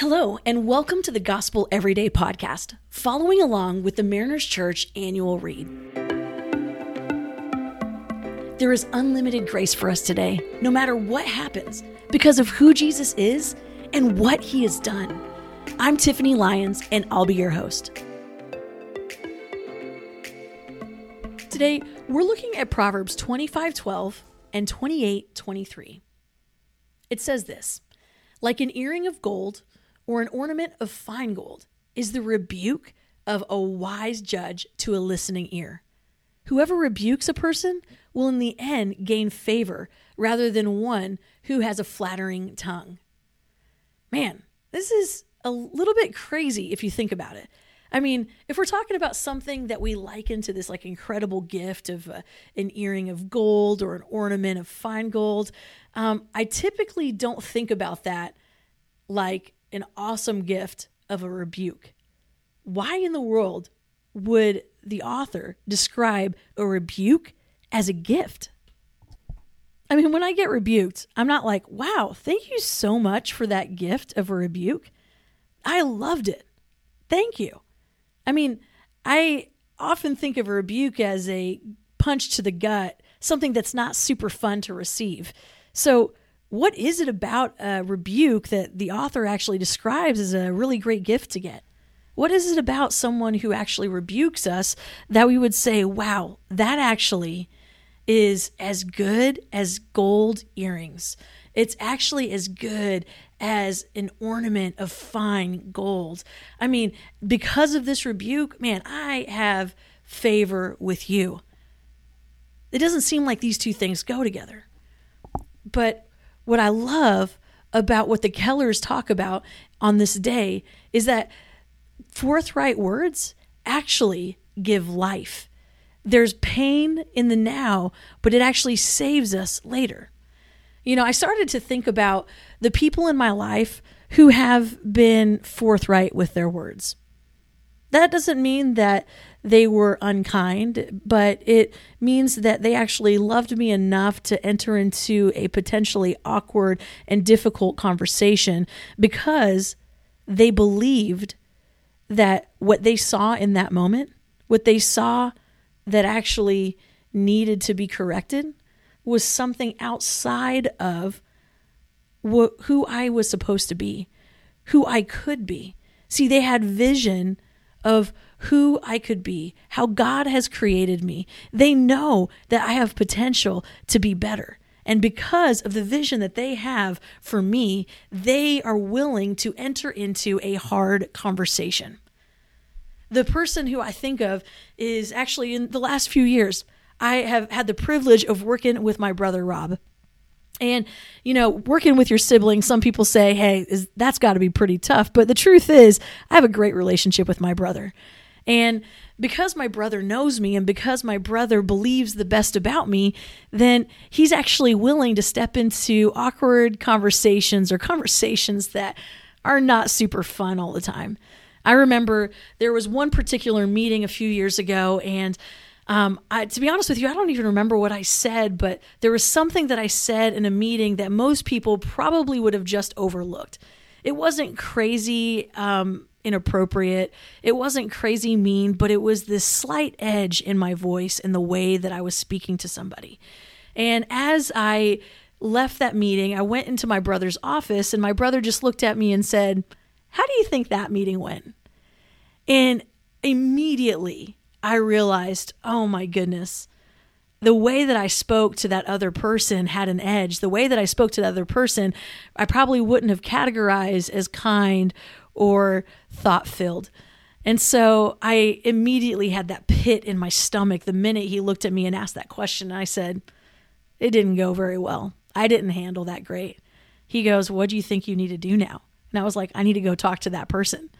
Hello, and welcome to the Gospel Everyday podcast, following along with the Mariners Church annual read. There is unlimited grace for us today, no matter what happens, because of who Jesus is and what he has done. I'm Tiffany Lyons, and I'll be your host. Today, we're looking at Proverbs 25:12 and 28:23. It says this: Like an earring of gold or an ornament of fine gold is the rebuke of a wise judge to a listening ear. Whoever rebukes a person will in the end gain favor rather than one who has a flattering tongue. Man, this is a little bit crazy if you think about it. I mean, if we're talking about something that we liken to this like incredible gift of uh, an earring of gold or an ornament of fine gold, um, I typically don't think about that like an awesome gift of a rebuke. Why in the world would the author describe a rebuke as a gift? I mean, when I get rebuked, I'm not like, wow, thank you so much for that gift of a rebuke. I loved it. Thank you. I mean, I often think of a rebuke as a punch to the gut, something that's not super fun to receive. So, what is it about a rebuke that the author actually describes as a really great gift to get? What is it about someone who actually rebukes us that we would say, wow, that actually is as good as gold earrings? It's actually as good as an ornament of fine gold. I mean, because of this rebuke, man, I have favor with you. It doesn't seem like these two things go together. But what I love about what the Kellers talk about on this day is that forthright words actually give life. There's pain in the now, but it actually saves us later. You know, I started to think about the people in my life who have been forthright with their words. That doesn't mean that they were unkind, but it means that they actually loved me enough to enter into a potentially awkward and difficult conversation because they believed that what they saw in that moment, what they saw that actually needed to be corrected, was something outside of wh- who I was supposed to be, who I could be. See, they had vision of who I could be, how God has created me. They know that I have potential to be better. And because of the vision that they have for me, they are willing to enter into a hard conversation. The person who I think of is actually in the last few years, I have had the privilege of working with my brother Rob. And, you know, working with your siblings, some people say, hey, is, that's got to be pretty tough. But the truth is, I have a great relationship with my brother. And because my brother knows me and because my brother believes the best about me, then he's actually willing to step into awkward conversations or conversations that are not super fun all the time. I remember there was one particular meeting a few years ago, and um, I, to be honest with you, I don't even remember what I said, but there was something that I said in a meeting that most people probably would have just overlooked. It wasn't crazy. Um, inappropriate. It wasn't crazy mean, but it was this slight edge in my voice and the way that I was speaking to somebody. And as I left that meeting, I went into my brother's office and my brother just looked at me and said, How do you think that meeting went? And immediately I realized, oh my goodness, the way that I spoke to that other person had an edge. The way that I spoke to that other person, I probably wouldn't have categorized as kind or thought filled. And so I immediately had that pit in my stomach the minute he looked at me and asked that question. I said, It didn't go very well. I didn't handle that great. He goes, What do you think you need to do now? And I was like, I need to go talk to that person.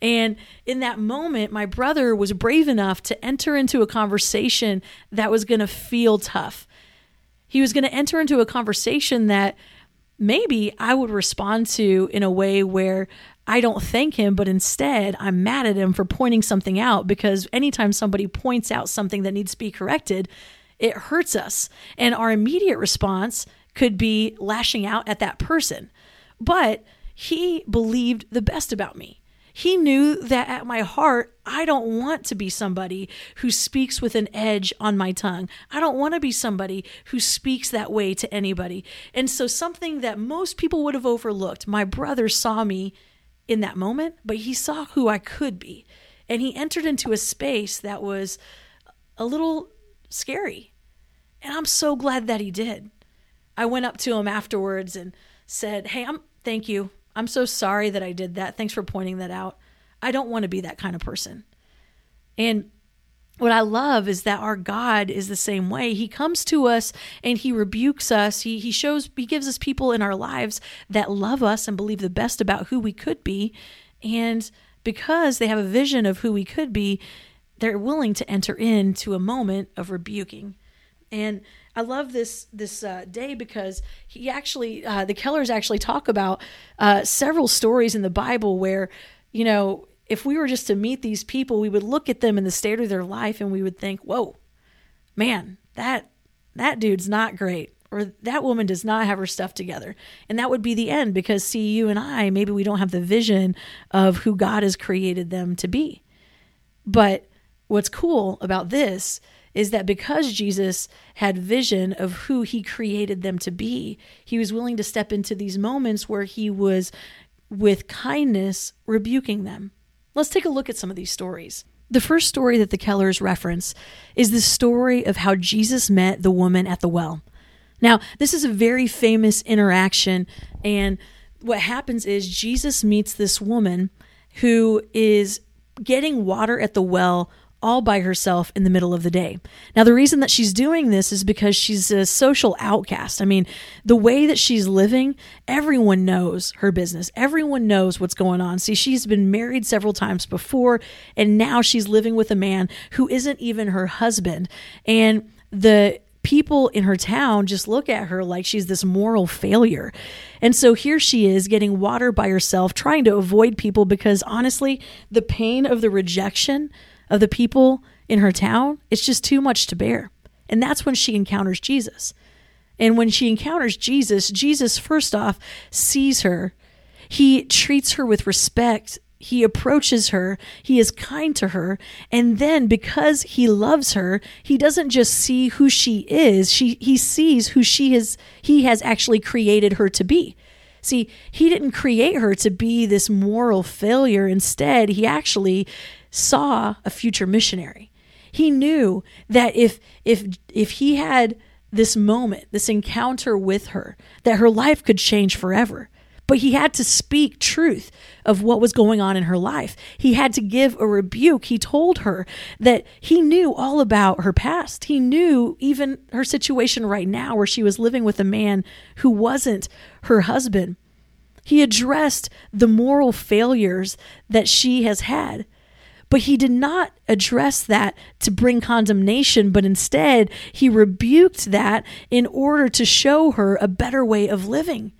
And in that moment, my brother was brave enough to enter into a conversation that was going to feel tough. He was going to enter into a conversation that maybe I would respond to in a way where I don't thank him, but instead I'm mad at him for pointing something out because anytime somebody points out something that needs to be corrected, it hurts us. And our immediate response could be lashing out at that person. But he believed the best about me. He knew that at my heart, I don't want to be somebody who speaks with an edge on my tongue. I don't want to be somebody who speaks that way to anybody. And so, something that most people would have overlooked, my brother saw me in that moment, but he saw who I could be. And he entered into a space that was a little scary. And I'm so glad that he did. I went up to him afterwards and said, Hey, I'm thank you. I'm so sorry that I did that. Thanks for pointing that out. I don't want to be that kind of person. And what I love is that our God is the same way. He comes to us and he rebukes us. He he shows he gives us people in our lives that love us and believe the best about who we could be. And because they have a vision of who we could be, they're willing to enter into a moment of rebuking. And I love this this uh, day because he actually uh, the Kellers actually talk about uh, several stories in the Bible where you know if we were just to meet these people, we would look at them in the state of their life and we would think, "Whoa, man, that that dude's not great." Or that woman does not have her stuff together. And that would be the end because, see, you and I, maybe we don't have the vision of who God has created them to be. But what's cool about this is that because Jesus had vision of who he created them to be, he was willing to step into these moments where he was, with kindness, rebuking them. Let's take a look at some of these stories. The first story that the Kellers reference is the story of how Jesus met the woman at the well. Now, this is a very famous interaction, and what happens is Jesus meets this woman who is getting water at the well all by herself in the middle of the day. Now, the reason that she's doing this is because she's a social outcast. I mean, the way that she's living, everyone knows her business, everyone knows what's going on. See, she's been married several times before, and now she's living with a man who isn't even her husband. And the people in her town just look at her like she's this moral failure. And so here she is getting water by herself, trying to avoid people because honestly, the pain of the rejection of the people in her town, it's just too much to bear. And that's when she encounters Jesus. And when she encounters Jesus, Jesus, first off, sees her. He treats her with respect. He approaches her. He is kind to her. And then, because he loves her, he doesn't just see who she is, she, he sees who she has, he has actually created her to be. See, he didn't create her to be this moral failure. Instead, he actually saw a future missionary. He knew that if if if he had this moment, this encounter with her, that her life could change forever. But he had to speak truth of what was going on in her life. He had to give a rebuke. He told her that he knew all about her past. He knew even her situation right now, where she was living with a man who wasn't her husband. He addressed the moral failures that she has had. But he did not address that to bring condemnation, but instead he rebuked that in order to show her a better way of living.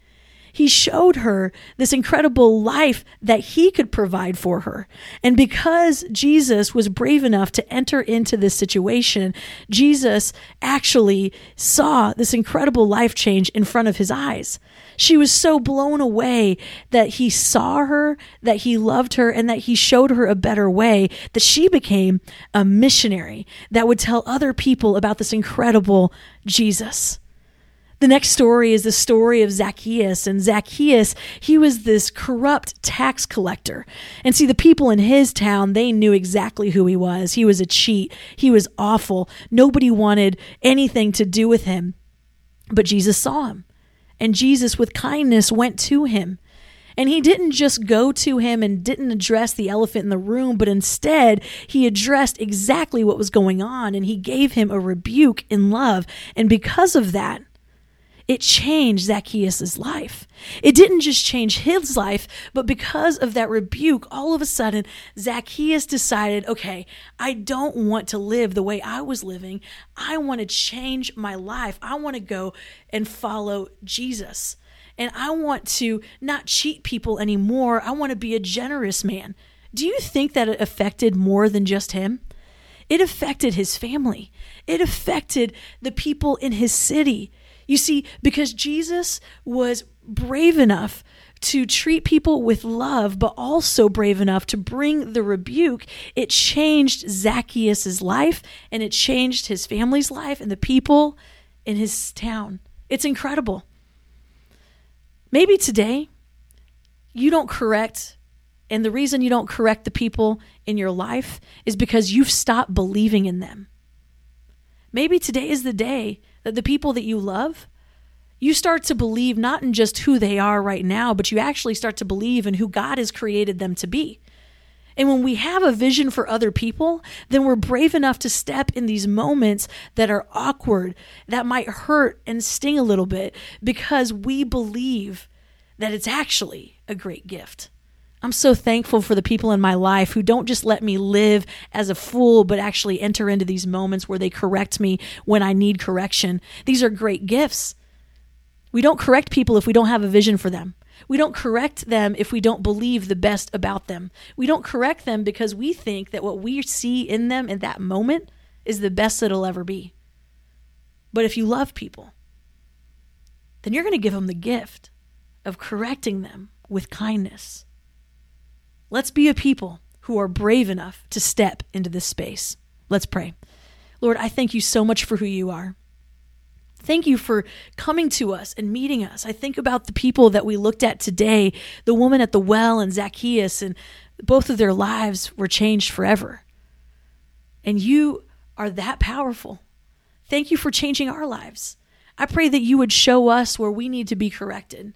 He showed her this incredible life that he could provide for her. And because Jesus was brave enough to enter into this situation, Jesus actually saw this incredible life change in front of his eyes. She was so blown away that he saw her, that he loved her, and that he showed her a better way that she became a missionary that would tell other people about this incredible Jesus. The next story is the story of Zacchaeus. And Zacchaeus, he was this corrupt tax collector. And see, the people in his town, they knew exactly who he was. He was a cheat, he was awful. Nobody wanted anything to do with him. But Jesus saw him. And Jesus, with kindness, went to him. And he didn't just go to him and didn't address the elephant in the room, but instead he addressed exactly what was going on and he gave him a rebuke in love. And because of that, it changed Zacchaeus' life. It didn't just change his life, but because of that rebuke, all of a sudden, Zacchaeus decided, okay, I don't want to live the way I was living. I want to change my life. I want to go and follow Jesus. And I want to not cheat people anymore. I want to be a generous man. Do you think that it affected more than just him? It affected his family. It affected the people in his city. You see, because Jesus was brave enough to treat people with love, but also brave enough to bring the rebuke, it changed Zacchaeus' life and it changed his family's life and the people in his town. It's incredible. Maybe today you don't correct, and the reason you don't correct the people in your life is because you've stopped believing in them. Maybe today is the day the people that you love, you start to believe not in just who they are right now, but you actually start to believe in who God has created them to be. And when we have a vision for other people, then we're brave enough to step in these moments that are awkward, that might hurt and sting a little bit, because we believe that it's actually a great gift. I'm so thankful for the people in my life who don't just let me live as a fool, but actually enter into these moments where they correct me when I need correction. These are great gifts. We don't correct people if we don't have a vision for them. We don't correct them if we don't believe the best about them. We don't correct them because we think that what we see in them in that moment is the best it'll ever be. But if you love people, then you're going to give them the gift of correcting them with kindness Let's be a people who are brave enough to step into this space. Let's pray. Lord, I thank you so much for who you are. Thank you for coming to us and meeting us. I think about the people that we looked at today the woman at the well and Zacchaeus, and both of their lives were changed forever. And you are that powerful. Thank you for changing our lives. I pray that you would show us where we need to be corrected.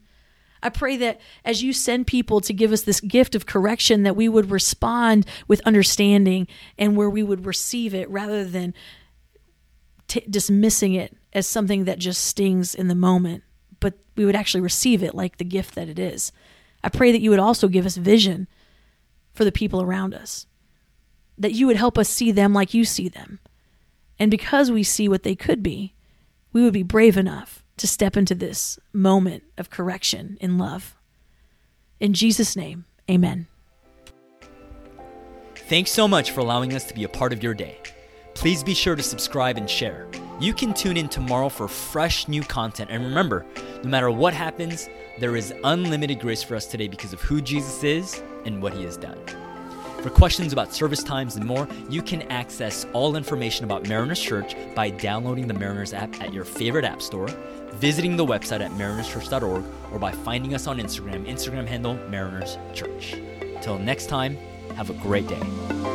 I pray that as you send people to give us this gift of correction, that we would respond with understanding and where we would receive it rather than t- dismissing it as something that just stings in the moment, but we would actually receive it like the gift that it is. I pray that you would also give us vision for the people around us, that you would help us see them like you see them. And because we see what they could be, we would be brave enough to step into this moment of correction in love. In Jesus' name, amen. Thanks so much for allowing us to be a part of your day. Please be sure to subscribe and share. You can tune in tomorrow for fresh new content. And remember, no matter what happens, there is unlimited grace for us today because of who Jesus is and what he has done. For questions about service times and more, you can access all information about Mariners Church by downloading the Mariners app at your favorite app store visiting the website at marinerschurch.org, or by finding us on Instagram, Instagram handle Mariners Church. Till next time, have a great day.